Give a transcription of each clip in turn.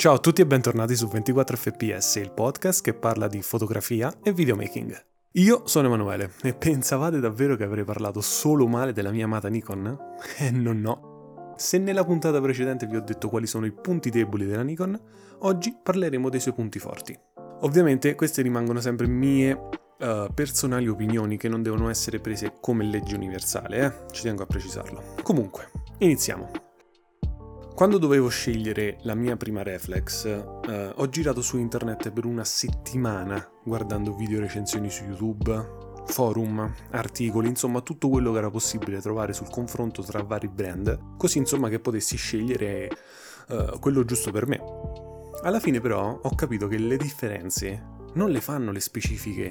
Ciao a tutti e bentornati su 24 fps, il podcast che parla di fotografia e videomaking. Io sono Emanuele e pensavate davvero che avrei parlato solo male della mia amata Nikon? Eh non no. Se nella puntata precedente vi ho detto quali sono i punti deboli della Nikon, oggi parleremo dei suoi punti forti. Ovviamente queste rimangono sempre mie uh, personali opinioni che non devono essere prese come legge universale, eh? ci tengo a precisarlo. Comunque, iniziamo. Quando dovevo scegliere la mia prima reflex, eh, ho girato su internet per una settimana guardando video recensioni su YouTube, forum, articoli, insomma tutto quello che era possibile trovare sul confronto tra vari brand, così insomma che potessi scegliere eh, quello giusto per me. Alla fine però ho capito che le differenze non le fanno le specifiche,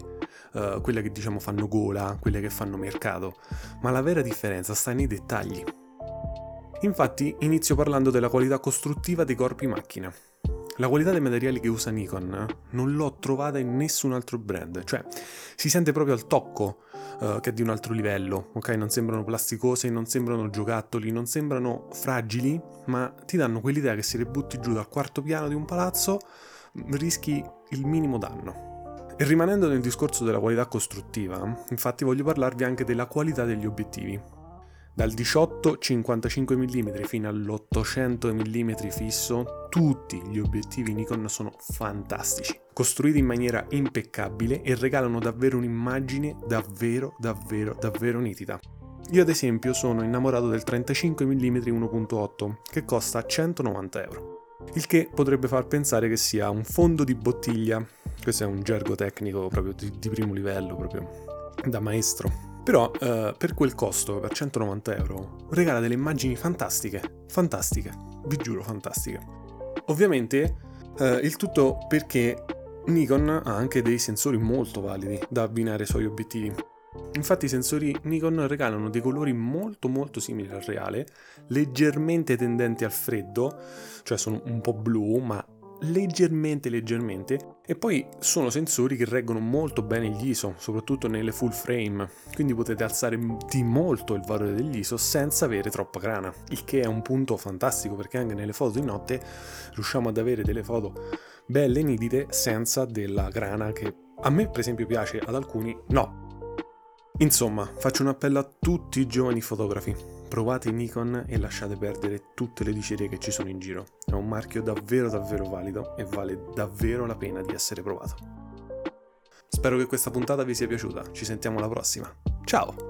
uh, quelle che diciamo fanno gola, quelle che fanno mercato, ma la vera differenza sta nei dettagli. Infatti inizio parlando della qualità costruttiva dei corpi macchina. La qualità dei materiali che usa Nikon non l'ho trovata in nessun altro brand, cioè si sente proprio al tocco uh, che è di un altro livello, ok? Non sembrano plasticose, non sembrano giocattoli, non sembrano fragili, ma ti danno quell'idea che se le butti giù dal quarto piano di un palazzo rischi il minimo danno. E rimanendo nel discorso della qualità costruttiva, infatti voglio parlarvi anche della qualità degli obiettivi. Dal 18-55 mm fino all'800 mm fisso, tutti gli obiettivi Nikon sono fantastici, costruiti in maniera impeccabile e regalano davvero un'immagine davvero, davvero, davvero nitida. Io ad esempio sono innamorato del 35 mm 1.8 che costa 190 euro. Il che potrebbe far pensare che sia un fondo di bottiglia, questo è un gergo tecnico proprio di, di primo livello, proprio da maestro, però eh, per quel costo, per 190 euro, regala delle immagini fantastiche, fantastiche, vi giuro fantastiche. Ovviamente eh, il tutto perché Nikon ha anche dei sensori molto validi da abbinare ai suoi obiettivi. Infatti i sensori Nikon regalano dei colori molto molto simili al reale, leggermente tendenti al freddo, cioè sono un po' blu, ma leggermente leggermente e poi sono sensori che reggono molto bene gli ISO, soprattutto nelle full frame, quindi potete alzare di molto il valore degli ISO senza avere troppa grana, il che è un punto fantastico perché anche nelle foto di notte riusciamo ad avere delle foto belle nitide senza della grana che a me per esempio piace, ad alcuni no. Insomma, faccio un appello a tutti i giovani fotografi Provate Nikon e lasciate perdere tutte le dicerie che ci sono in giro. È un marchio davvero davvero valido e vale davvero la pena di essere provato. Spero che questa puntata vi sia piaciuta, ci sentiamo alla prossima. Ciao!